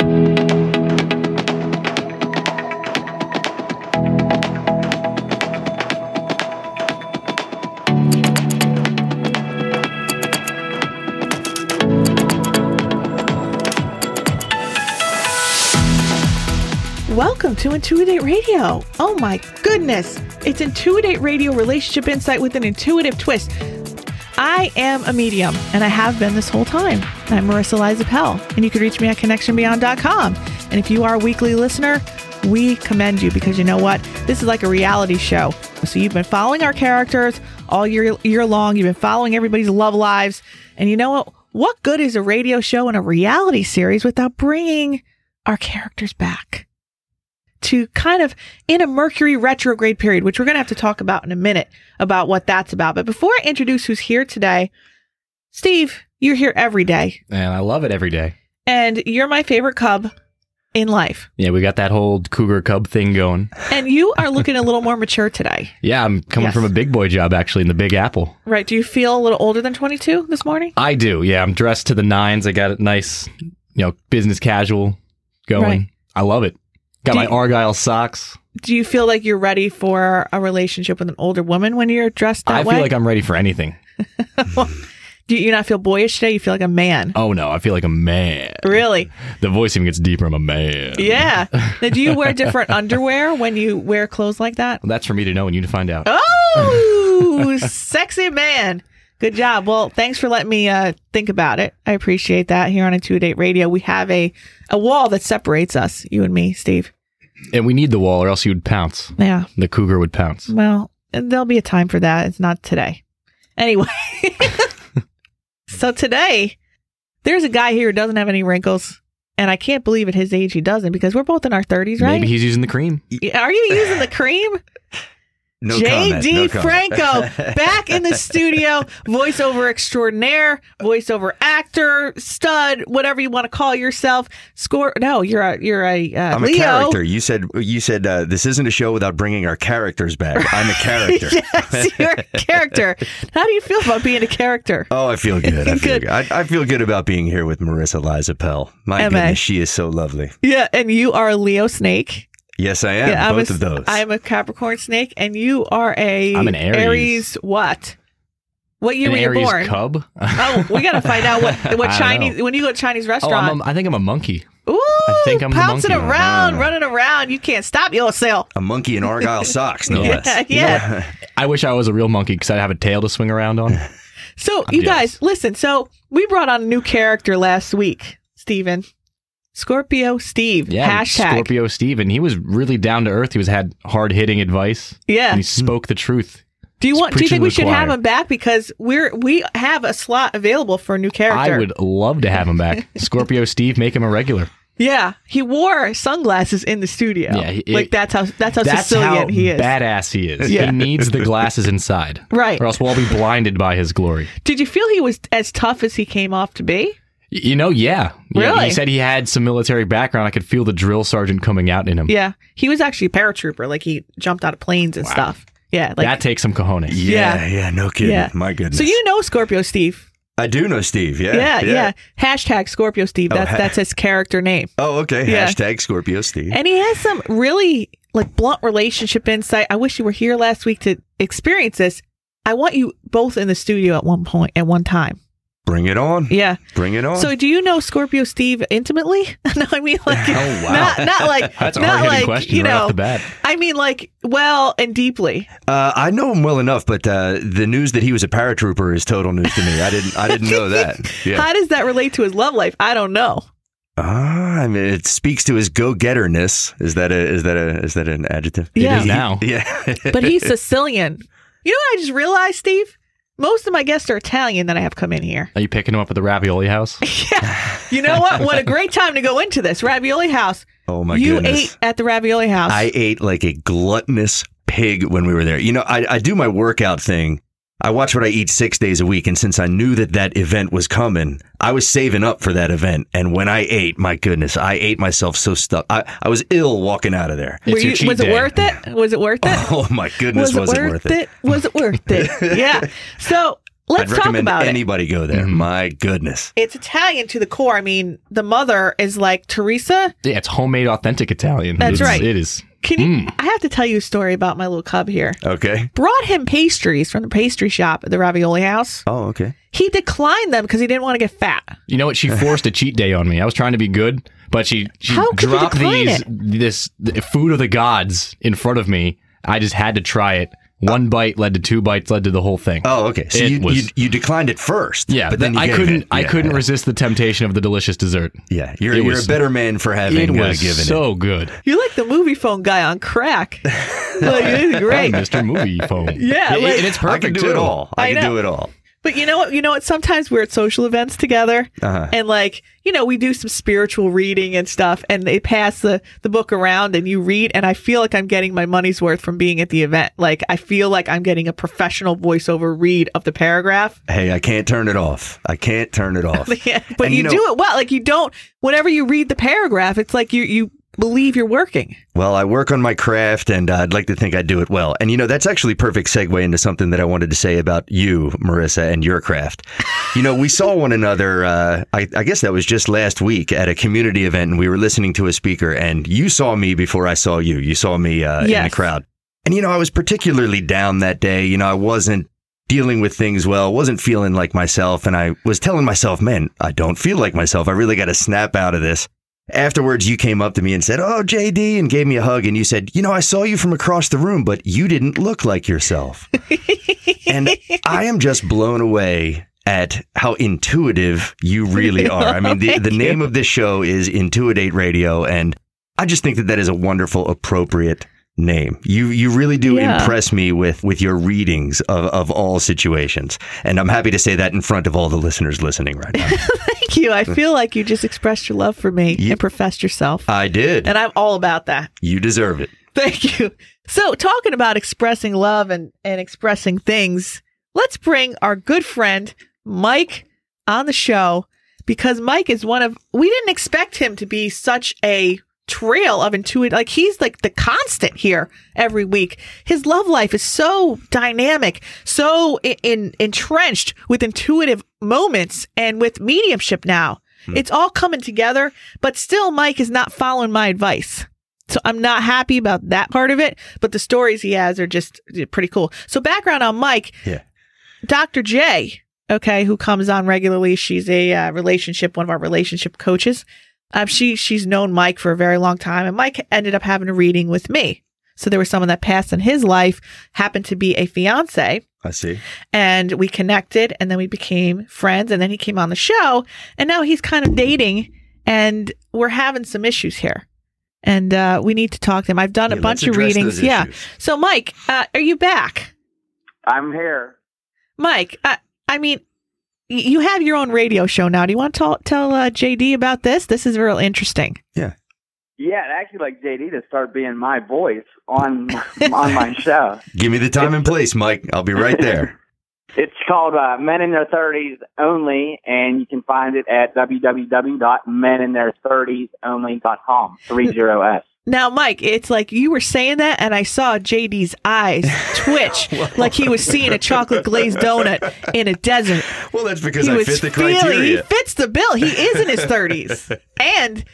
Welcome to Intuitive Radio. Oh my goodness. It's Intuitive Radio relationship insight with an intuitive twist. I am a medium, and I have been this whole time. I'm Marissa Liza Pell, and you can reach me at connectionbeyond.com. And if you are a weekly listener, we commend you because you know what? This is like a reality show. So you've been following our characters all year, year long. You've been following everybody's love lives. And you know what? What good is a radio show and a reality series without bringing our characters back? to kind of in a Mercury retrograde period, which we're going to have to talk about in a minute about what that's about. But before I introduce who's here today, Steve, you're here every day. And I love it every day. And you're my favorite cub in life. Yeah, we got that whole cougar cub thing going. And you are looking a little more mature today. Yeah, I'm coming Yes. from a big boy job actually in the Big Apple. Right. Do you feel a little older than 22 this morning? I do. Yeah, I'm dressed to the nines. I got it nice, you know, business casual going. Right. I love it. Got Do my you- Argyle socks. Do you feel like you're ready for a relationship with an older woman when you're dressed that I way? feel like I'm ready for anything. Do you not feel boyish today? You feel like a man. Oh no, I feel like a man. Really? The voice even gets deeper. I'm a man. Yeah. now, do you wear different underwear when you wear clothes like that? Well, that's for me to know and you to find out. Oh, sexy man. Good job. Well, thanks for letting me uh, think about it. I appreciate that. Here on Intuitive Radio, we have a, a wall that separates us, you and me, Steve. And we need the wall or else you'd pounce. Yeah. The cougar would pounce. Well, there'll be a time for that. It's not today. Anyway. so today, there's a guy here who doesn't have any wrinkles. And I can't believe at his age he doesn't because we're both in our 30s, right? Maybe he's using the cream. Are you using the cream? No JD no. Franco back in the studio, voiceover extraordinaire, voiceover actor, stud, whatever you want to call yourself. Score? No, you're a you're a uh, I'm a character. You said you said uh, this isn't a show without bringing our characters back. I'm a character. yes, you're a character. How do you feel about being a character? Oh, I feel good. I feel Good. good. I, I feel good about being here with Marissa Liza Pell. My MA. goodness, she is so lovely. Yeah, and you are a Leo snake. Yes, I am. yeah, I'm both a, of those. I'm a Capricorn snake, and you are a I'm an Aries. what? What year An were you Aries born? cub. Oh, we gotta find out what what Chinese know. when you go to a Chinese Oh, restaurant. I'm a, I think I'm a monkey. Ooh, I think I'm the pouncing monkey. around, running around. You can't stop yourself. a monkey in argyle socks, no Yeah, less. yeah. I wish I was a real monkey because I'd have a tail to swing around on. So, I'm you jealous. guys, listen. So, we brought on a new character last week, Steven. Scorpio Steve. Yeah, Hashtag. Scorpio Steve, and he was really down to earth. He was had hard hitting advice. Yeah. and he spoke the truth. Do you he's want? Do you think we should have him back because we're we have a slot available for a new character? I would love to have him back. Scorpio Steve, make him a regular. Yeah, he wore sunglasses in the studio. Yeah, he- like that's how that's how That's Sicilian how he is. badass he is. Yeah. He needs the glasses inside, Right. or else we'll all be blinded by his glory. Did you feel he was as tough as he came off to be? Y- You know, yeah. Yeah, He said he had some military background. I could feel the drill sergeant coming out in him. Yeah, he was actually a paratrooper. Like he jumped out of planes and stuff. Yeah, like that takes some cojones. Yeah, yeah, no kidding. Yeah. My goodness. so you know Scorpio Steve. I do know Steve. Yeah, Yeah, yeah. Hashtag Scorpio Steve. Oh, That's ha- that's his character name. Oh, okay. Yeah. Hashtag Scorpio Steve. And he has some really like blunt relationship insight. I wish you were here last week to experience this. I want you both in the studio at one point at one time. Bring it on. Yeah. Bring it on. So do you know Scorpio Steve intimately? no, I mean like Oh, wow. not not like That's a not hard like question you right know. off the bat. I mean like well and deeply. uh, I know him well enough, but uh, the news that he was a paratrooper is total news to me. I didn't. I didn't know that. Yeah. How does that relate to his love life? I don't know. Ah, I mean, it speaks to his go-getterness. Is that a? Is that a? Is that an adjective? Yeah. It is now. Yeah. But he's Sicilian. You know what I just realized, Steve? Most of my guests are Italian that I have come in here. Are you picking them up at the ravioli house? Yeah. You know what? What a great time to go into this. Ravioli house. oh my goodness. you goodness. ate at the ravioli house. I ate like a gluttonous pig when we were there. You know, I, I do my workout thing. I watch what I eat six days a week, and since I knew that that event was coming, I was saving up for that event. And when I ate, my goodness, I ate myself so stuck. I, I was ill walking out of there. Were you- cheat was it worth it? Was it worth it? Oh my goodness, was was, it worth it? Was it worth it? yeah. So let's I'd talk recommend about it. anybody go there. Mhm. My goodness. It's Italian to the core. I mean, the mother is like Teresa. Yeah, it's homemade, authentic Italian. That's It's- right. It is. Can you? Mm. I have to tell you a story about my little cub here. Okay. Brought him pastries from the pastry shop at the Ravioli House. Oh, okay. He declined them because he didn't want to get fat. You know what? She forced a cheat day on me. I was trying to be good, but she she How dropped these it? this the food of the gods in front of me. I just had to try it. One bite led to two bites, led to the whole thing. Oh, okay. So you, was- you you declined it first. yeah, but then you I gave couldn't. it. I couldn't yeah. resist the temptation of the delicious dessert. Yeah, you're It you're was- a better man for having It uh, was given it. so good. You're like the movie phone guy on crack. like, it's great. Mr. Moviefone. Yeah, and, like- and it's I perfect can do too. it all. I, I can know. do it all. But you know what? You know what? Sometimes we're at social events together, Uh-huh. and like you know, we do some spiritual reading and stuff, and they pass the the book around, and you read, and I feel like I'm getting my money's worth from being at the event. Like I feel like I'm getting a professional voiceover read of the paragraph. Hey, I can't turn it off. I can't turn it off. Yeah, but And you, you know- do it well. Like you don't. Whenever you read the paragraph, it's like you you believe you're working. Well, I work on my craft and uh, I'd like to think I do it well. And you know, that's actually perfect segue into something that I wanted to say about you, Marissa, and your craft. You know, we saw one another, uh, I, I guess that was just last week at a community event and we were listening to a speaker and you saw me before I saw you. You saw me uh, in the crowd. And you know, I was particularly down that day. You know, I wasn't dealing with things well, wasn't feeling like myself. And I was telling myself, man, I don't feel like myself. I really got to snap out of this. Afterwards, you came up to me and said, Oh, JD, and gave me a hug. And you said, You know, I saw you from across the room, but you didn't look like yourself. and I am just blown away at how intuitive you really are. I mean, the, the you. name of this show is Intuitive Radio. And I just think that that is a wonderful, appropriate name. You you really do Yeah. impress me with with your readings of, of all situations. And I'm happy to say that in front of all the listeners listening right now. Thank you. I feel like you just expressed your love for me Yeah. and professed yourself, I did. and I'm all about that. You deserve it. Thank you. So, talking about expressing love and, and expressing things, let's bring our good friend Mike on the show because Mike is one of, we didn't expect him to be such a trail of intuitive, like he's like the constant here every week. His love life is so dynamic, so in, in entrenched with intuitive moments and with mediumship now. It's all coming together, but still, Mike is not following my advice. So I'm not happy about that part of it, but the stories he has are just pretty cool. So background on Mike, Yeah. Dr. J, okay, who comes on regularly. She's a uh, relationship, one of our relationship coaches. Um, she she's known Mike for a very long time, and Mike ended up having a reading with me. So there was someone that passed in his life, happened to be a fiance, I see. and we connected, and then we became friends, and then he came on the show, and now he's kind of dating, and we're having some issues here. And uh, we need to talk to him. I've done a bunch of readings. those Yeah. So, Mike, uh, are you back? I'm here. Mike, uh, I mean, y- you have your own radio show now. Do you want to tell, tell uh, JD about this? This is real interesting. Yeah, Yeah, I'd actually like JD to start being my voice on on my show. Give me the time and place, Mike. I'll be right there. It's called uh, Men in Their Thirties Only, and you can find it at www.menintheir30sonly.com. Three zero s. Now, Mike, it's like you were saying that, and I saw JD's eyes twitch like he was seeing a chocolate glazed donut in a desert. Well, that's because he I was fit the feeling, he fits the bill. He is in his 30s. and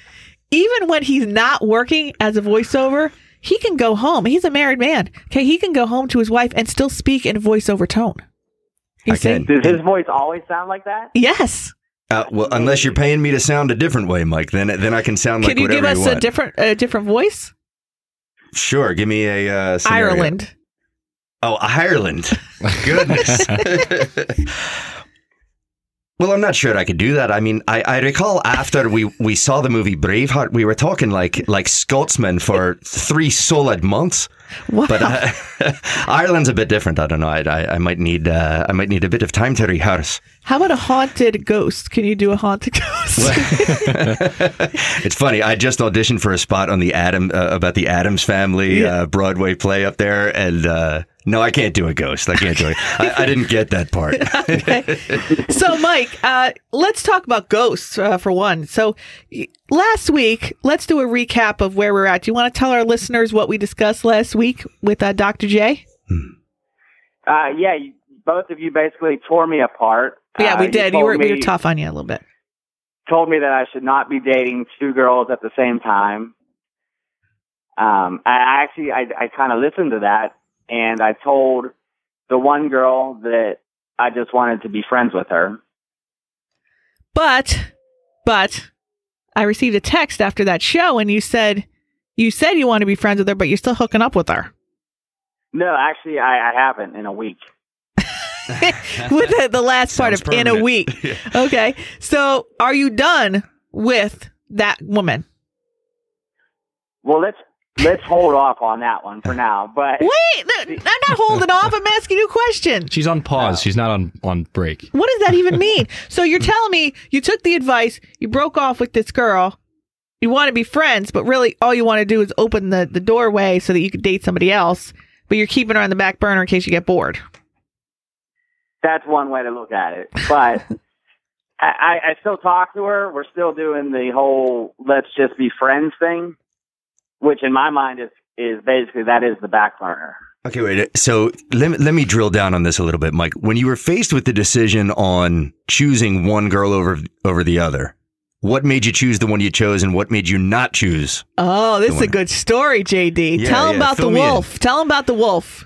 even when he's not working as a voiceover, he can go home. He's a married man. Okay, he can go home to his wife and still speak in a voiceover tone. You I see? can. Does his voice always sound like that? Yes. Uh, well, unless you're paying me to sound a different way, Mike, then then I can sound like Can you give us you a different a different voice? sure, give me a uh, scenario. Ireland. Oh, Ireland. My goodness. well, I'm not sure I could do that. I mean, I, I recall after we, we saw the movie Braveheart, we were talking like like Scotsmen for three solid months. Wow. But uh, Ireland's a bit different. I don't know. I, I, I might need uh, I might need a bit of time to rehearse. How about a haunted ghost? Can you do a haunted ghost? it's funny. I just auditioned for a spot on the Adam uh, about the Addams Family Yeah. uh, Broadway play up there, and uh, no, I can't do a ghost. I can't do it. I, I didn't get that part. so, Mike, uh, let's talk about ghosts uh, for one. So, last week, let's do a recap of where we're at. Do you want to tell our listeners what we discussed last week with uh, Dr. J? Uh, yeah, you both of you basically tore me apart. Yeah, Uh, we did. You told were, we were tough on you a little bit. told me that I should not be dating two girls at the same time. Um, I I actually, I, I kind of listened to that, and I told the one girl that I just wanted to be friends with her. But, but I received a text after that show and you said, you said you want to be friends with her, but you're still hooking up with her. No, actually, I, I haven't in a week. with the, the last part of Sounds in a week. Yeah. Okay. So are you done with that woman? Well, let's let's hold off on that one for now. But Wait, th- I'm not holding off. I'm asking you a question. She's on pause. She's not on on break. What does that even mean? so you're telling me you took the advice, you broke off with this girl, you want to be friends, but really all you want to do is open the, the doorway so that you could date somebody else, but you're keeping her on the back burner in case you get bored. that's one way to look at it. But I, I, I still talk to her. We're still doing the whole let's just be friends thing, which in my mind is is basically that is the back burner. Okay, wait. So let me, let me drill down on this a little bit, Mike. When you were faced with the decision on choosing one girl over over the other, what made you choose the one you chose, and what made you not choose? Oh, this is a good story, JD. Yeah, Tell him yeah, about the fill in. wolf. Tell him about the wolf.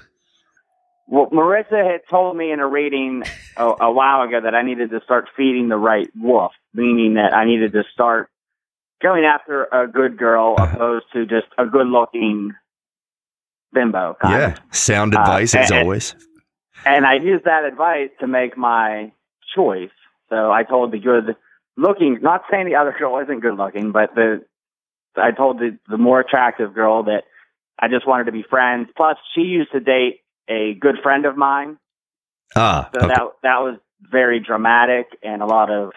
Well, Marissa had told me in a reading a, a while ago that I needed to start feeding the right wolf, meaning that I needed to start going after a good girl opposed to just a good looking bimbo. Kind Yeah, of. sound Uh, advice as and- always. And I used that advice to make my choice. So I told the good looking, not saying the other girl isn't good looking, but the I told the the more attractive girl that I just wanted to be friends. Plus, she used to date a good friend of mine, Ah, so okay. that that was very dramatic and a lot of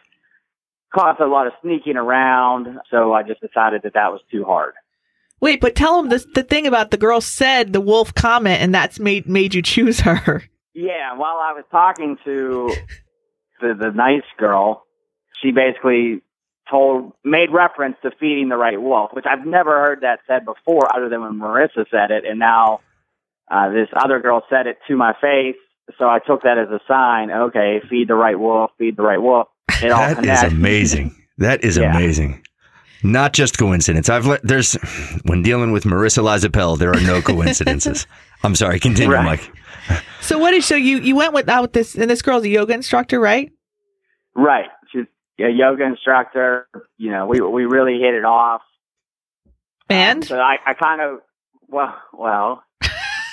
caused a lot of sneaking around. So I just decided that that was too hard. Wait, but tell him this, the thing about the girl said the wolf comment, and that's made made you choose her. Yeah, while I was talking to the the nice girl, she basically told made reference to feeding the right wolf, which I've never heard that said before, other than when Marissa said it, and now uh, this other girl said it to my face. So I took that as a sign. Okay, feed the right wolf, feed the right wolf. It all That is connects. amazing. That is Yeah. amazing. Not just coincidence. I've let there's when dealing with Marissa Liza Pell, there are no coincidences. I'm sorry. Continue, Right. Mike. So what is so you you went without this and this girl's a yoga instructor, right? Right. She's a yoga instructor. You know, we we really hit it off. And Um, so I, I kind of well well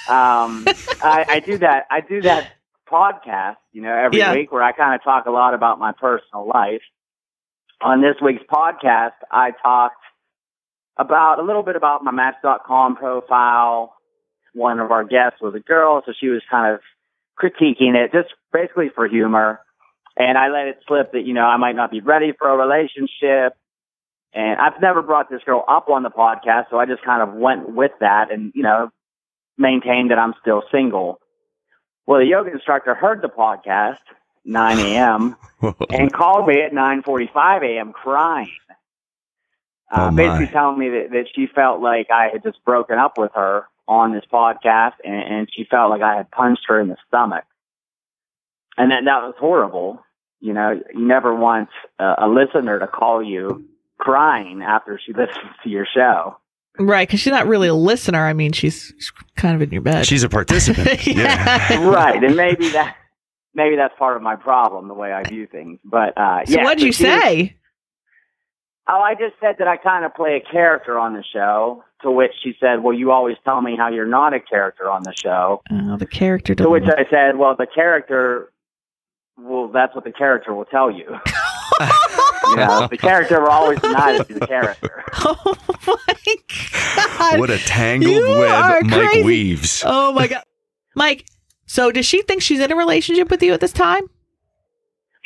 um I, I do that I do that podcast, you know, every Yeah. week where I kind of talk a lot about my personal life. On this week's podcast, I talked about a little bit about my Match.com profile. One of our guests was a girl, so she was kind of critiquing it, just basically for humor. And I let it slip that, you know, I might not be ready for a relationship. And I've never brought this girl up on the podcast, so I just kind of went with that and, you know, maintained that I'm still single. Well, the yoga instructor heard the podcast, 9 a.m., and called me at 9:45 a.m. crying, uh, Oh, basically telling me that, that she felt like I had just broken up with her on this podcast, and, and she felt like I had punched her in the stomach, and that that was horrible. You know, you never want a, a listener to call you crying after she listens to your show. Right, because she's not really a listener. I mean, she's, she's kind of in your bed. She's a participant. Yeah. right, and maybe that maybe that's part of my problem, the way I view things. But uh, so yeah, what'd you she was- say? Oh, I just said that I kind of play a character on the show. To which she said, "Well, you always tell me how you're not a character on the show." Oh, the character. To which. I said, "Well, the character, well, that's what the character will tell you. you know, the character will always deny to be the character." oh my god! what a tangled You web Mike crazy. weaves. Oh my god, Mike. So does she think she's in a relationship with you at this time?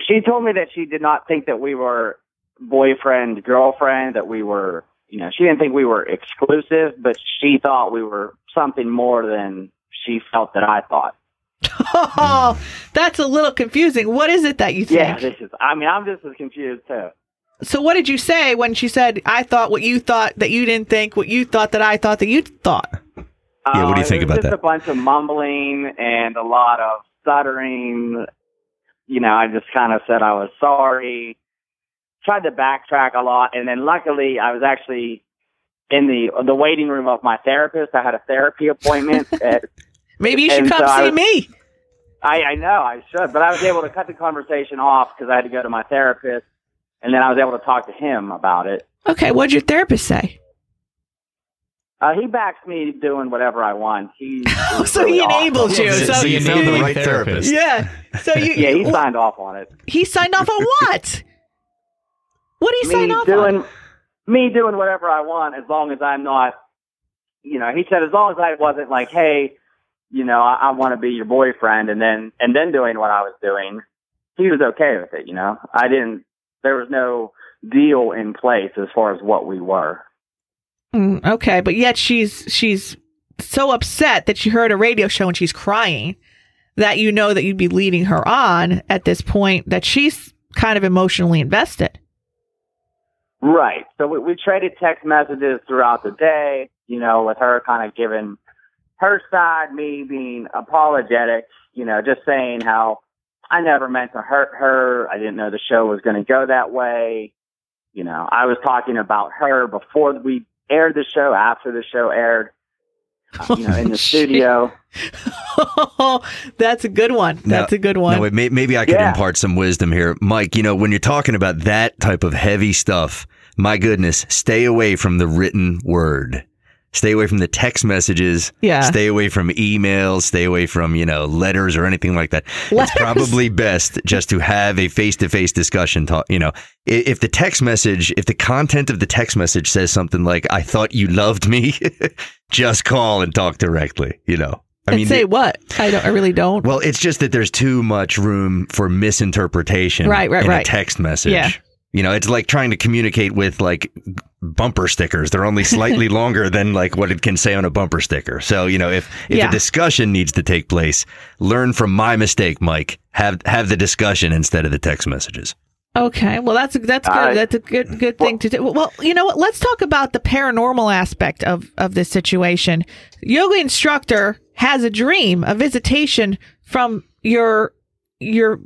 She told me that she did not think that we were boyfriend girlfriend. That we were, you know, she didn't think we were exclusive, but she thought we were something more than she felt that I thought. Oh, that's a little confusing. What is it that you think? Yeah, this is. I mean, I'm just as confused too. So what did you say when she said, "I thought what you thought that you didn't think, what you thought that I thought that you thought"? Yeah, what do you Uh, think about just that? a bunch of mumbling and a lot of stuttering. You know, I just kind of said I was sorry. Tried to backtrack a lot, and then luckily I was actually in the the waiting room of my therapist. I had a therapy appointment. at, Maybe you should come so see was- me. I, I know I should, but I was able to cut the conversation off because I had to go to my therapist, and then I was able to talk to him about it. Okay, what'd your therapist say? Uh, he backs me doing whatever I want. He so he enables you. So, So, you you found the right therapist. yeah. So you Yeah, he signed off on it. he signed off on what? What did he me sign off doing on? me doing whatever I want as long as I'm not you know, he said as long as I wasn't like, Hey, you know, I, I wanna be your boyfriend and then and then doing what I was doing, he was okay with it, you know. I didn't there was no deal in place as far as what we were. Mm, okay, but yet she's she's so upset that she heard a radio show and she's crying that you know that you'd be leading her on at this point that she's kind of emotionally invested. Right. So we, we traded text messages throughout the day, you know, with her kind of giving her side, me being apologetic, you know, just saying how I never meant to hurt her. I didn't know the show was going to go that way. You know, I was talking about her before we aired the show, after the show aired, uh, you know, in the Shit. studio. That's a good one. Now- That's a good one. No, wait, may, maybe I could Yeah. impart some wisdom here. Mike, you know, when you're talking about that type of heavy stuff, my goodness, stay away from the written word. Stay away from the text messages. Yeah. Stay away from emails. Stay away from, you know, letters or anything like that. Letters? It's probably best just to have a face to face discussion. Talk, you know, if the text message, if the content of the text message says something like, I thought you loved me, just call and talk directly, you know. I and mean, say what? I don't. I really don't. well, it's just that there's too much room for misinterpretation Right, right, in right. a text message. Yeah. You know, it's like trying to communicate with like bumper stickers. They're only slightly longer than like what it can say on a bumper sticker. So, you know, if if Yeah. a discussion needs to take place, learn from my mistake, Mike. Have have the discussion instead of the text messages. Okay, well that's that's good. All right. That's a good good thing to do. Well, you know what? Let's talk about the paranormal aspect of of this situation. Yoga instructor has a dream, a visitation from your your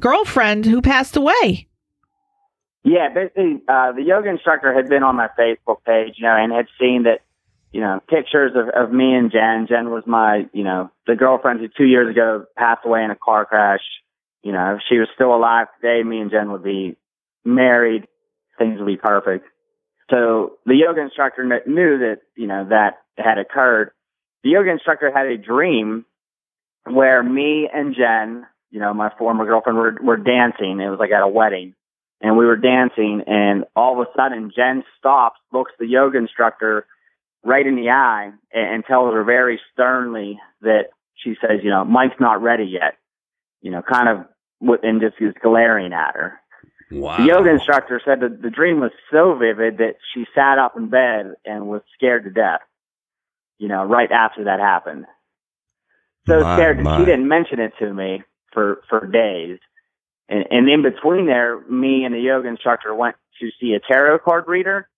girlfriend who passed away. Yeah, basically, uh, the yoga instructor had been on my Facebook page, you know, and had seen that, you know, pictures of, of me and Jen. Jen was my, you know, the girlfriend who two years ago passed away in a car crash. You know, if she was still alive today, me and Jen would be married. Things would be perfect. So the yoga instructor kn- knew that, you know, that had occurred. The yoga instructor had a dream where me and Jen, you know, my former girlfriend, were, were dancing. It was like at a wedding and we were dancing and all of a sudden Jen stops, looks the yoga instructor right in the eye and, and tells her very sternly that she says, you know, Mike's not ready yet. You know, kind of with- and just is glaring at her. Wow. The yoga instructor said that the dream was so vivid that she sat up in bed and was scared to death. You know, right after that happened. So My, scared my. she didn't mention it to me for for days. And, and in between there, me and the yoga instructor went to see a tarot card reader.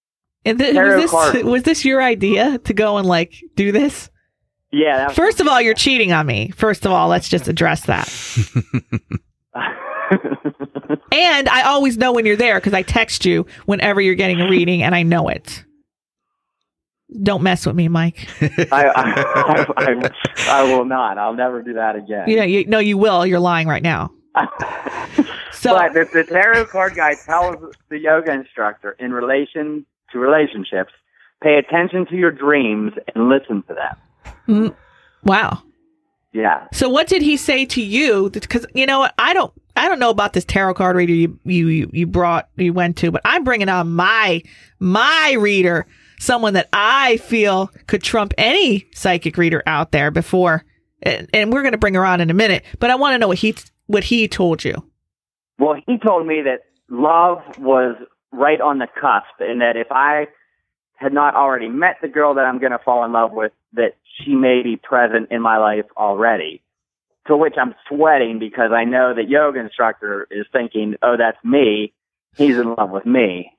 And th- Tarot was this card. was this your idea to go and like do this? Yeah. That was First of all, you're cheating on me. First of all, let's just address that. And I always know when you're there because I text you whenever you're getting a reading, and I know it. Don't mess with me, Mike. I, I, I, I will not. I'll never do that again. Yeah, you no, you will. You're lying right now. So but the, the tarot card guy tells the yoga instructor in relation to relationships, pay attention to your dreams and listen to them. mm, wow. Yeah. So what did he say to you? Because you know what, I don't, I don't know about this tarot card reader you you you, you brought you went to, but I'm bringing on my my reader, someone that I feel could trump any psychic reader out there before, and, and we're going to bring her on in a minute. But I want to know what he what he told you. Well, he told me that love was right on the cusp and that if I had not already met the girl that I'm going to fall in love with, that she may be present in my life already. To which I'm sweating because I know that yoga instructor is thinking, oh, that's me. He's in love with me.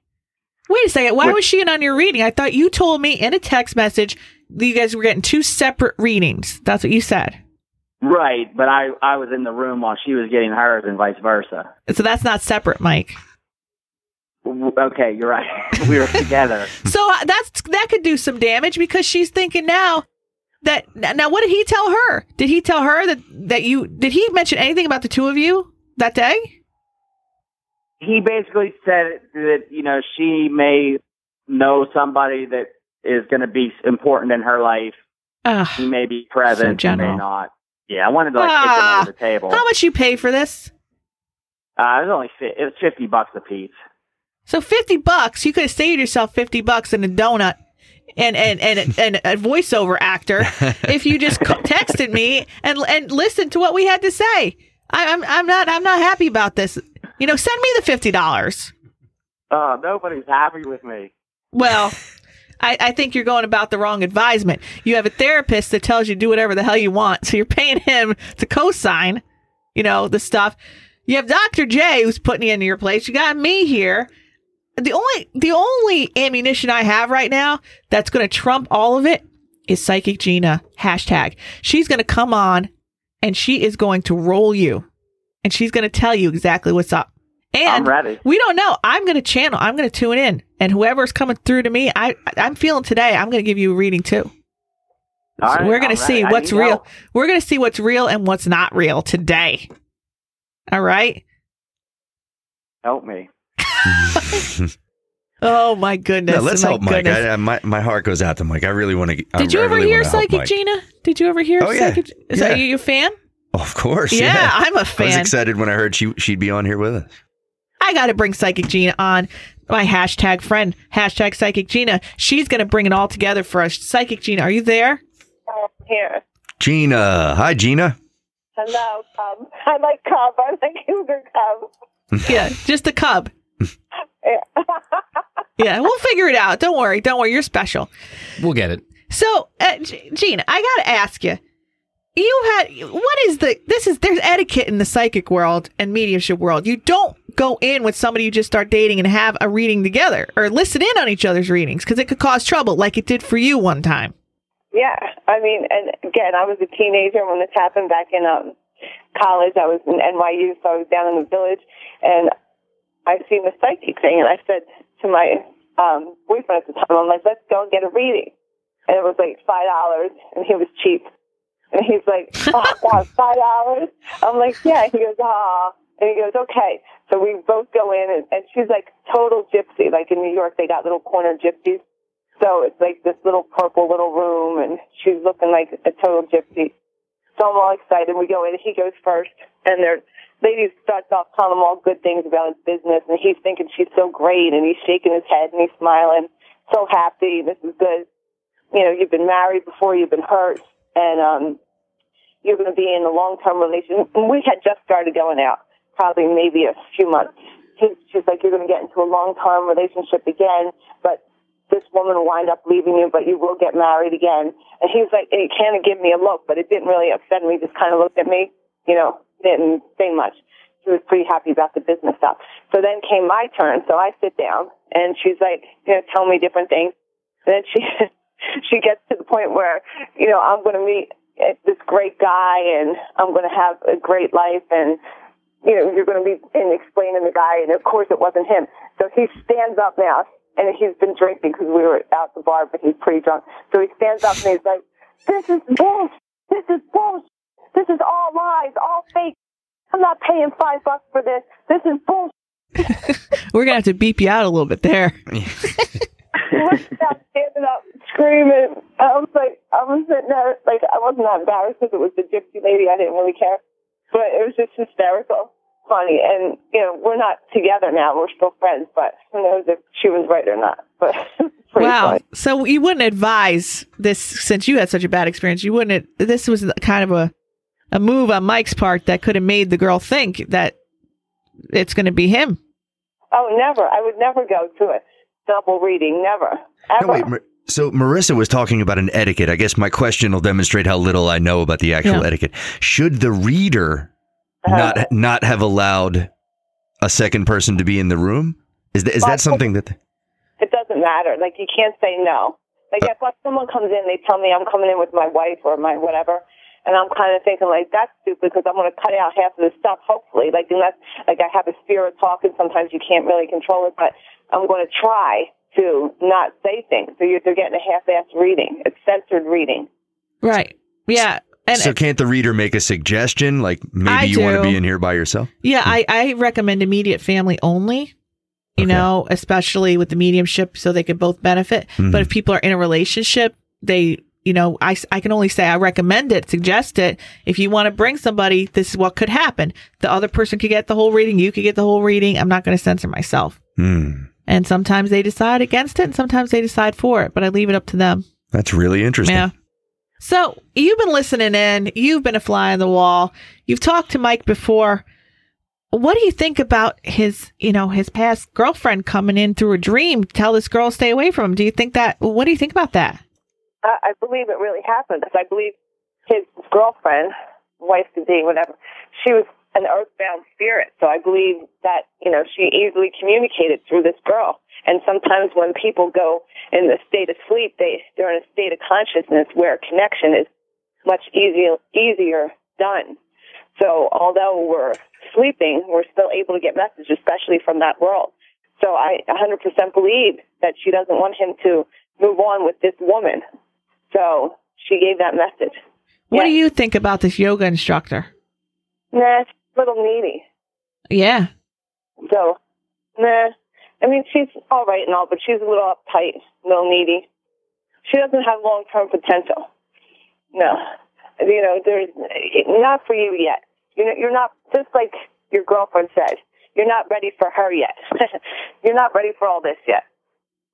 Wait a second. Why What- was she in on your reading? I thought you told me in a text message that you guys were getting two separate readings. That's what you said. Right, but I I was in the room while she was getting hers, and vice versa. So that's not separate, Mike. Okay, you're right. we were together. So uh, that's that could do some damage because she's thinking now that now what did he tell her? Did he tell her that that you did he mention anything about the two of you that day? He basically said that you know she may know somebody that is going to be important in her life. Ugh. He may be present, So he may not. Yeah, I wanted to like kick him Ah, under the table. How much you pay for this? Uh, it was only fi- it was fifty bucks a piece. So fifty bucks, you could have saved yourself fifty bucks and a donut and and and, and a voiceover actor if you just co- texted me and and listened to what we had to say. I, I'm I'm not I'm not happy about this. You know, send me the fifty dollars. Oh, nobody's happy with me. Well, I, I think you're going about the wrong advisement. You have a therapist that tells you do whatever the hell you want, so you're paying him to co-sign, you know, the stuff. You have Dr. J who's putting you into your place. You got me here. The only the only ammunition I have right now that's going to trump all of it is Psychic Gina hashtag. She's going to come on and she is going to roll you, and she's going to tell you exactly what's up. And I'm ready. we don't know. I'm going to channel. I'm going to tune in, and whoever's coming through to me, I I'm feeling today. I'm going to give you a reading too. All So right, we're going to see ready. What's real. help. We're going to see what's real and what's not real today. All right. Help me. Oh my goodness. No, let's my help Mike. I, I, my my heart goes out to Mike. I really want to. Did you ever hear Psychic Gina? Did you ever hear Oh, yeah. Psychic? Is Yeah. that you a fan? of course. Yeah, Yeah, I'm a I was fan. excited when I heard she she'd be on here with us. I got to bring Psychic Gina on. My hashtag friend, hashtag Psychic Gina. She's going to bring it all together for us. Psychic Gina, are you there? I'm here. Gina, hi Gina. Hello, Cub. I like Cub. I like Cougar Cub. Yeah, just a cub. Yeah. Yeah, we'll figure it out. Don't worry. Don't worry. You're special. We'll get it. So, uh, G- Gina, I got to ask you. You had what is the this is there's etiquette in the psychic world and mediumship world. You don't go in with somebody you just start dating and have a reading together or listen in on each other's readings because it could cause trouble, like it did for you one time. yeah. I mean, and again, I was a teenager when this happened back in um, college. I was in NYU, so I was down in the village, and I seen the psychic thing, and I said to my um, boyfriend at the time, I'm like, let's go and get a reading. And it was like five dollars, and he was cheap. And he's like, oh, God, five dollars? I'm like, yeah. He goes, ah. And he goes, okay. So we both go in, and, and she's like total gypsy. Like in New York, they got little corner gypsies. So it's like this little purple little room, and she's looking like a total gypsy. So I'm all excited. We go in, and he goes first, and their lady starts off telling him all good things about his business, and he's thinking she's so great, and he's shaking his head, and he's smiling, so happy. This is good. You know, you've been married before, you've been hurt, and um, you're going to be in a long-term relationship. And we had just started going out, probably maybe a few months. He, she's like, you're going to get into a long-term relationship again, but this woman will wind up leaving you, but you will get married again. And he was like, and he kind of gave me a look, but it didn't really upset me. Just kind of looked at me, you know, didn't say much. He was pretty happy about the business stuff. So then came my turn. So I sit down and she's like, you know, tell me different things. And then she, she gets to the point where, you know, I'm going to meet this great guy and I'm going to have a great life and, you know, you're going to be and explaining the guy. And of course it wasn't him. So he stands up now and he's been drinking because we were out the bar, but he's pretty drunk. So he stands up and he's like, this is bullshit. This is bullshit. This is all lies, all fake. I'm not paying five bucks for this. This is bullshit. We're gonna have to beep you out a little bit there. Standing up, screaming. I was like, I was sitting there, like, I wasn't that embarrassed because it was the gypsy lady. I didn't really care. But it was just hysterical, funny. And, you know, we're not together now. We're still friends, but who knows if she was right or not. But wow. funny. So you wouldn't advise this since you had such a bad experience. You wouldn't. This was kind of a a move on Mike's part that could have made the girl think that it's going to be him. Oh, never. I would never go to a double reading. Never. Ever. No, wait. Mar- so Marissa was talking about an etiquette. I guess my question will demonstrate how little I know about the actual Yeah. etiquette. Should the reader uh-huh. not not have allowed a second person to be in the room? Is that, is that something that? it doesn't matter. Like you can't say no. Like uh if like, someone comes in, they tell me I'm coming in with my wife or my whatever, And I'm kind of thinking like that's stupid because I'm going to cut out half of the stuff. Hopefully, like unless like I have a fear of talking, sometimes you can't really control it. But I'm going to try to not say things. So you're, they're getting a half-assed reading. It's censored reading. Right. Yeah. And so can't the reader make a suggestion? Like maybe I you want to be in here by yourself? yeah, I, I recommend immediate family only. You Okay. know, especially with the mediumship, so they could both benefit. Mhm. But if people are in a relationship, they, you know, I, I can only say I recommend it, suggest it. If you want to bring somebody, this is what could happen. The other person could get the whole reading. You could get the whole reading. I'm not going to censor myself. Hmm. And sometimes they decide against it and sometimes they decide for it, but I leave it up to them. That's really interesting. Yeah. So you've been listening in. You've been a fly on the wall. You've talked to Mike before. What do you think about his, you know, his past girlfriend coming in through a dream? Tell this girl stay away from him. Do you think that? What do you think about that? I, believe it really happened because I believe his girlfriend, wife to be, whatever, she was an earthbound spirit. So I believe that, you know, she easily communicated through this girl. And sometimes when people go in the state of sleep, they, they're in a state of consciousness where connection is much easier, easier done. So although we're sleeping, we're still able to get messages, especially from that world. So I 100% believe that she doesn't want him to move on with this woman. So she gave that message. What do you think about this yoga instructor? Nah, she's a little needy. Yeah. So, nah. I mean, she's all right and all, but she's a little uptight, a little needy. She doesn't have long term potential. No. You know, there's not for you yet. You know, you're not, just like your girlfriend said, you're not ready for her yet. you're not ready for all this yet.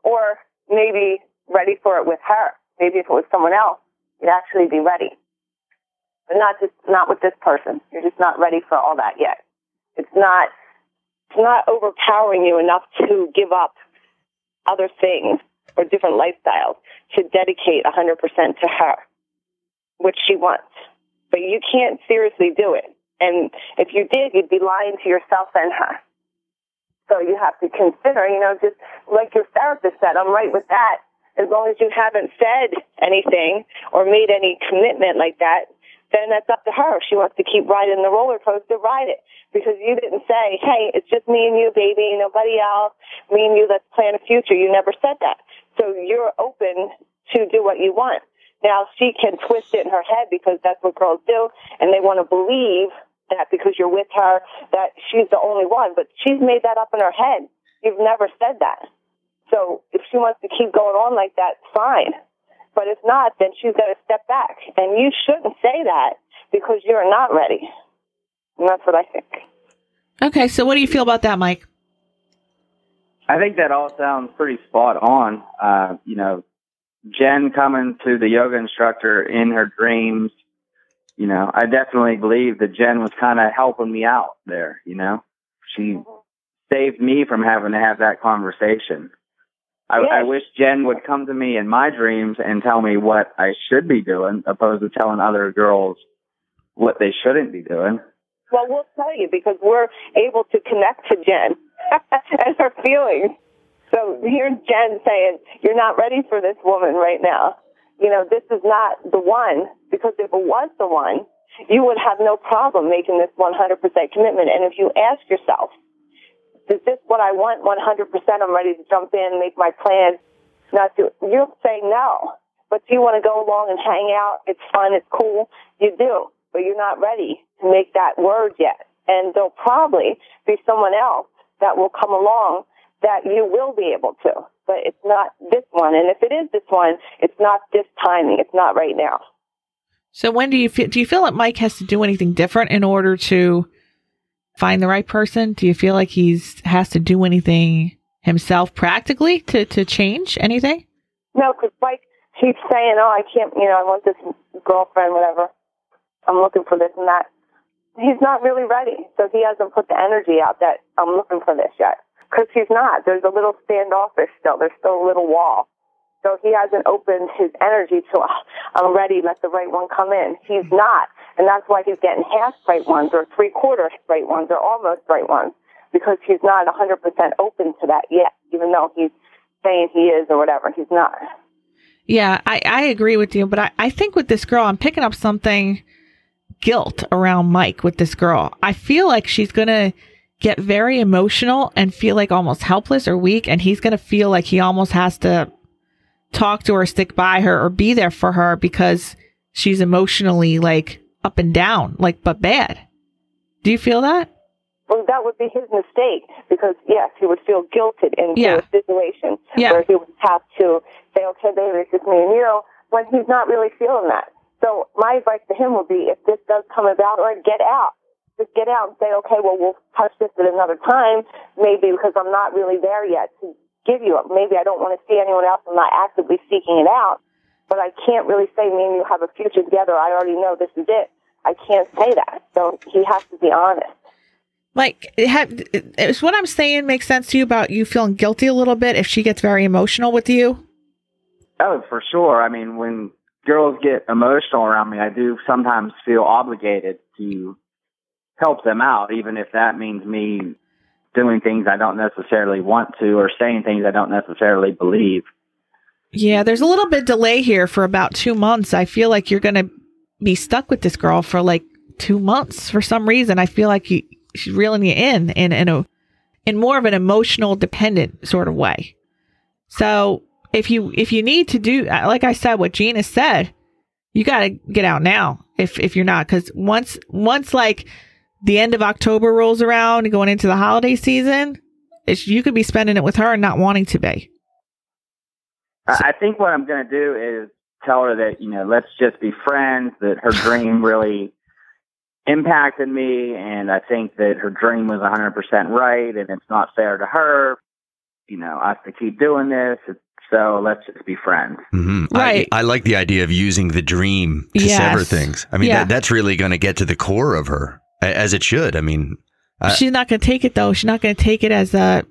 Or maybe ready for it with her. Maybe if it was someone else, you'd actually be ready. But not just, not with this person. You're just not ready for all that yet. It's not, it's not overpowering you enough to give up other things or different lifestyles to dedicate 100% to her, which she wants. But you can't seriously do it. And if you did, you'd be lying to yourself and her. So you have to consider, you know, just like your therapist said, I'm right with that. As long as you haven't said anything or made any commitment like that, then that's up to her. If she wants to keep riding the roller coaster, ride it. Because you didn't say, hey, it's just me and you, baby, nobody else. Me and you, let's plan a future. You never said that. So you're open to do what you want. Now she can twist it in her head because that's what girls do, and they want to believe that because you're with her that she's the only one. But she's made that up in her head. You've never said that. So if she wants to keep going on like that, fine. But if not, then she's got to step back. And you shouldn't say that because you're not ready. And that's what I think. Okay. So what do you feel about that, Mike? I think that all sounds pretty spot on. Uh, you know, Jen coming to the yoga instructor in her dreams. You know, I definitely believe that Jen was kind of helping me out there. You know, she saved me from having to have that conversation. I, Yes. I wish Jen would come to me in my dreams and tell me what I should be doing, opposed to telling other girls what they shouldn't be doing. Well, we'll tell you because we're able to connect to Jen and her feelings. So here's Jen saying, You're not ready for this woman right now. You know, this is not the one because if it was the one, you would have no problem making this 100% commitment. And if you ask yourself, is this what I want 100%? I'm ready to jump in, make my plans, not do You'll say no. But you want to go along and hang out? It's fun, it's cool. You do, but you're not ready to make that word yet. And there'll probably be someone else that will come along that you will be able to. But it's not this one. And if it is this one, it's not this timing. It's not right now. So when do you feel? Do you feel that Mike has to do anything different in order to find the right person? Do you feel like he's has to do anything himself practically to to change anything? No, because Mike keeps saying, "Oh, I can't. You know, I want this girlfriend, whatever. I'm looking for this and that." He's not really ready, so he hasn't put the energy out that I'm looking for this yet. Because he's not. There's a little standoffish still. There's still a little wall. So he hasn't opened his energy to, "Oh, I'm ready, let the right one come in. He's not. And that's why he's getting half right ones or three quarter right ones or almost right ones. Because he's not 100% open to that yet, even though he's saying he is or whatever. He's not. Yeah, I, I agree with you, but I, I think with this girl, I'm picking up something guilt around Mike with this girl. I feel like she's going to get very emotional and feel like almost helpless or weak. And he's going to feel like he almost has to talk to her, stick by her, or be there for her because she's emotionally like up and down, like, but bad. Do you feel that? Well, that would be his mistake because yes, he would feel guilted into Yeah. a situation Yeah. where he would have to say, "Okay, baby, it's just me and you," know when he's not really feeling that. So my advice to him would be, if this does come about, or get out. Just get out and say, "Okay, well, we'll touch this at another time, maybe because I'm not really there yet to give you it. Maybe I don't want to see anyone else. I'm not actively seeking it out, but I can't really say me and you have a future together. I already know this is it. I can't say that. So he has to be honest." Like, have, is what I'm saying make sense to you about you feeling guilty a little bit if she gets very emotional with you? Oh, for sure. I mean, when girls get emotional around me, I do sometimes feel obligated to help them out, even if that means me doing things I don't necessarily want to or saying things I don't necessarily believe. Yeah, there's a little bit delay here for about two months. I feel like you're going to be stuck with this girl for like two months for some reason. I feel like you, she's reeling you in in in a in more of an emotional dependent sort of way. So if you if you need to do uh, like I said, what Gina said, you got to get out now. If if you're not, because once once like the end of October rolls around and going into the holiday season, you could be spending it with her and not wanting to be. I I think what I'm going to do is tell her that, you know, let's just be friends, that her dream really impacted me, and I think that her dream was 100% right, and it's not fair to her, you know, us to keep doing this, so let's just be friends. hmm Right. I, I like the idea of using the dream to Yes. sever things. I mean, Yeah. that, that's really going to get to the core of her, as it should. I mean, I- she's not going to take it though. She's not going to take it as a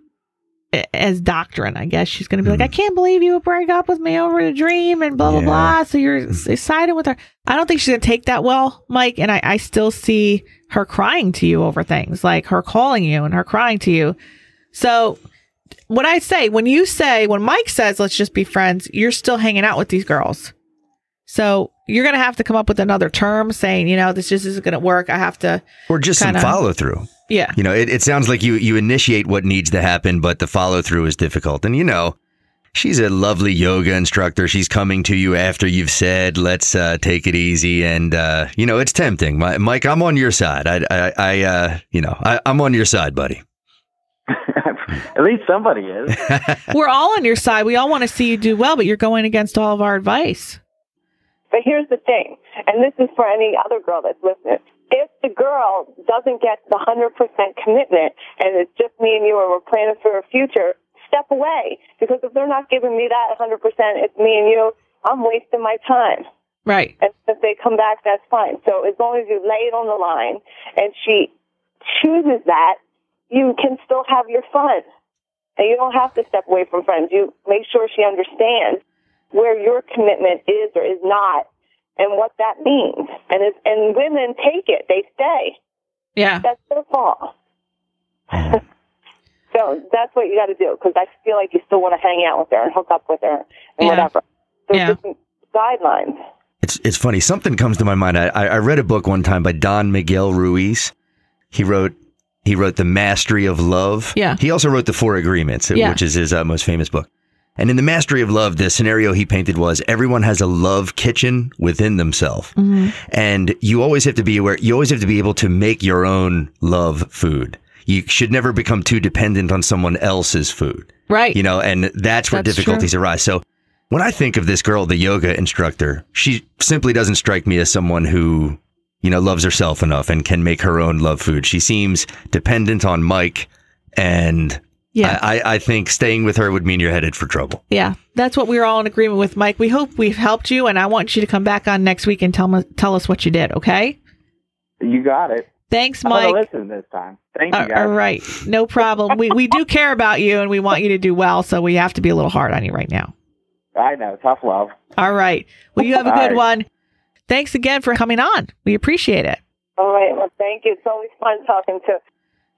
as doctrine. I guess she's going to be like, hmm. I can't believe you would break up with me over the dream and blah blah Yeah. blah. So you're hmm. s- siding with her. I don't think she's going to take that well, Mike. And I, I still see her crying to you over things, like her calling you and her crying to you. So what I say when you say when Mike says let's just be friends, you're still hanging out with these girls. So you're going to have to come up with another term saying, you know, this just isn't going to work. I have to, or just Kinda. some follow through. Yeah. You know, it, it sounds like you you initiate what needs to happen, but the follow through is difficult. And you know, she's a lovely yoga instructor. She's coming to you after you've said, "Let's uh, take it easy," and uh, you know, it's tempting. My, Mike, I'm on your side. I, I, I uh, you know, I, I'm on your side, buddy. At least somebody is. We're all on your side. We all want to see you do well, but you're going against all of our advice. But here's the thing, and this is for any other girl that's listening. Girl doesn't get the 100% commitment and it's just me and you and we're planning for a future, step away. Because if they're not giving me that 100%, it's me and you, I'm wasting my time. Right. And if they come back, that's fine. So as long as you lay it on the line and she chooses that, you can still have your fun. And you don't have to step away from friends. You make sure she understands where your commitment is or is not and what that means. And it's, and women take it. They stay. Yeah. That's their fault. so that's what you got to do because I feel like you still want to hang out with her and hook up with her and Yeah. whatever. There's Yeah. different guidelines. It's it's funny. Something comes to my mind. I, I I read a book one time by Don Miguel Ruiz. He wrote he wrote The Mastery of Love. Yeah. He also wrote The Four Agreements, Yeah. which is his uh, most famous book. And in The Mastery of Love, the scenario he painted was everyone has a love kitchen within themselves. Mm-hmm. And you always have to be aware, you always have to be able to make your own love food. You should never become too dependent on someone else's food Right. you know, and that's where That's difficulties arise. So when I think of this girl, the yoga instructor, she simply doesn't strike me as someone who, you know, loves herself enough and can make her own love food. She seems dependent on Mike, and yeah. I, I, I think staying with her would mean you're headed for trouble. yeah. That's what we're all in agreement with, Mike. We hope we've helped you, and I want you to come back on next week and tell, me, tell us what you did, okay? You got it. Thanks, I'm Mike. listen this time. Thank you, guys. all right. No problem. we, we do care about you, and we want you to do well, so we have to be a little hard on you right now. I know. Tough love. All right. Well, you have a good right. one. Thanks again for coming on. We appreciate it. All right. Well, thank you. It's always fun talking to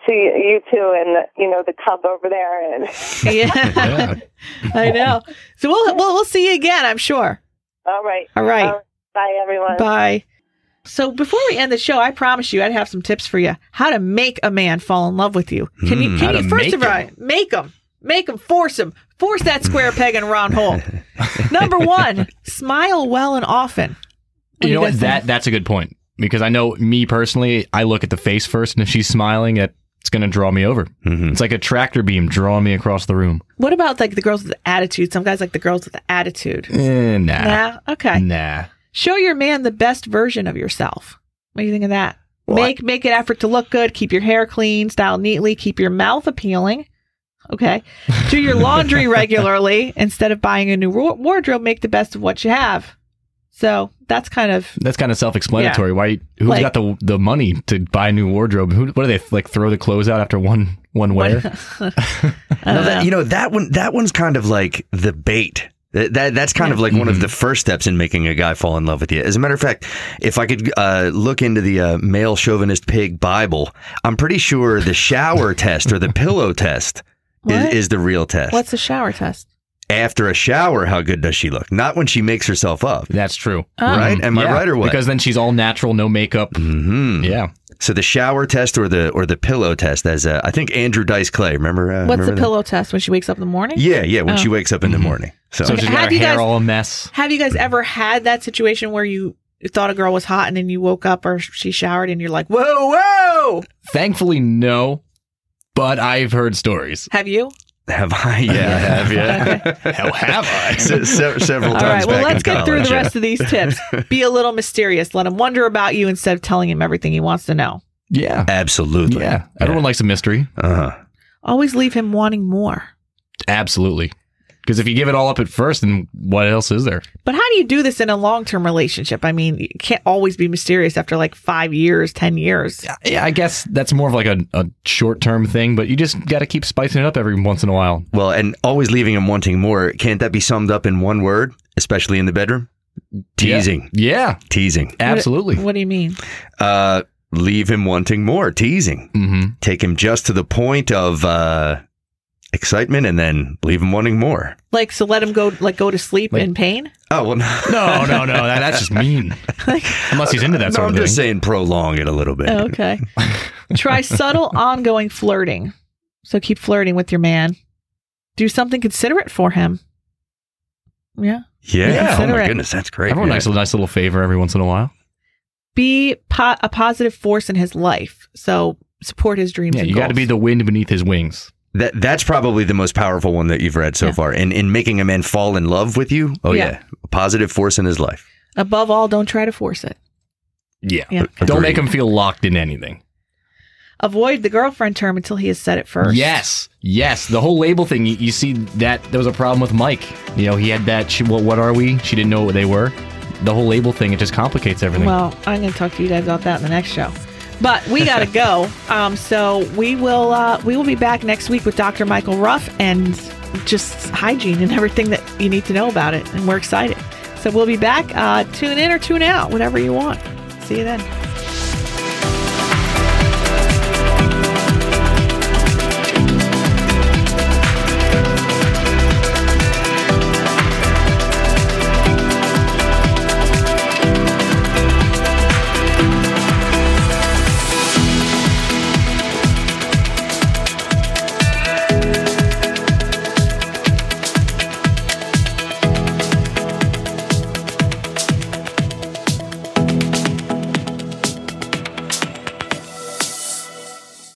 to you two and you know the cub over there. And Yeah. I know. So we'll, we'll we'll see you again, I'm sure. all right. All right. Bye, everyone. Bye. So before we end the show, I promise you I'd have some tips for you how to make a man fall in love with you. Can you? Hmm, Can to you first of all make him, make him, force him, force that square peg in a round hole. Number one, smile well and often. What you know what? That that's a good point because I know me personally. I look at the face first, and if she's smiling, it, it's going to draw me over. Mhm. It's like a tractor beam drawing me across the room. What about like the girls with the attitude? Some guys like the girls with the attitude. Eh, nah, Yeah. Okay. nah. Show your man the best version of yourself. What do you think of that? Well, make make an effort to look good. Keep your hair clean, style neatly. Keep your mouth appealing. Okay. Do your laundry regularly instead of buying a new wardrobe. Make the best of what you have. So that's kind of That's kind of self-explanatory. Why? Who's Like- got the the money to buy a new wardrobe? Who? What do they like? Throw the clothes out after one one wear? No, know. that, you know that one. That one's kind of like the bait. That, that that's kind of like one of the first steps in making a guy fall in love with you. As a matter of fact, if I could uh, look into the uh, male chauvinist pig Bible, I'm pretty sure the shower test or the pillow test is, What? is the real test. What's the shower test? After a shower, how good does she look? Not when she makes herself up, That's true. Oh. right? Am I Yeah, right or what? Because then she's all natural, no makeup. hmm Yeah. So the shower test or the or the pillow test, as uh, I think Andrew Dice Clay. Remember? Uh, What's remember the that? pillow test when she wakes up in the morning? Yeah, yeah. When Oh. she wakes up in the morning. So, So she's Have got her you hair guys- all a mess. Have you guys ever had that situation where you thought a girl was hot and then you woke up or she showered and you're like, whoa, whoa? Thankfully, no. But I've heard stories. Have you? Have I? Yeah, I have yeah. How have I? Se- se- several All times right. Well, back let's in get through the rest of these tips. Be a little mysterious. Let him wonder about you instead of telling him everything he wants to know. Yeah. Absolutely. Yeah. Everyone likes a mystery. Uh-huh. Always leave him wanting more. Absolutely. Because if you give it all up at first, then what else is there? But how do you do this in a long term relationship? I mean, you can't always be mysterious after like five years, 10 years. Yeah, I guess that's more of like a, a short term thing, but you just got to keep spicing it up every once in a while. Well, and always leaving him wanting more. Can't that be summed up in one word, especially in the bedroom? Teasing. Yeah, Teasing. absolutely. What do you mean? Uh, leave him wanting more. Teasing. hmm Take him just to the point of uh, excitement and then leave him wanting more. Like, so let him go, like, go to sleep Like- in pain? Oh, well, no. No, no, no. That, that's just mean. Unless he's into that no, sort I'm of just saying prolong it a little bit. Oh, okay. Try subtle, ongoing flirting. So keep flirting with your man. Do something considerate for him. Yeah. Yeah. Yeah. Oh, my Considerate. goodness. That's great. Everyone Yeah. likes a nice little favor every once in a while. Be po- a positive force in his life. So support his dreams. Yeah, and you got to be the wind beneath his wings. That that's probably the most powerful one that you've read so Yeah. far. In in making a man fall in love with you. Oh Yeah. yeah. A positive force in his life. Above all, don't try to force it. Yeah. Yeah. Don't make him feel locked in anything. Avoid the girlfriend term until he has said it first. Yes, yes. The whole label thing. You, you see that there was a problem with Mike. You know, he had that. She, what, what are we? She didn't know what they were. The whole label thing. It just complicates everything. Well, I'm going to talk to you guys about that in the next show. But we got to go. Um, so we will uh, we will be back next week with Dr. Michael Ruff and just hygiene and everything that you need to know about it. And we're excited. So we'll be back. Uh, tune in or tune out, whatever you want. See you then.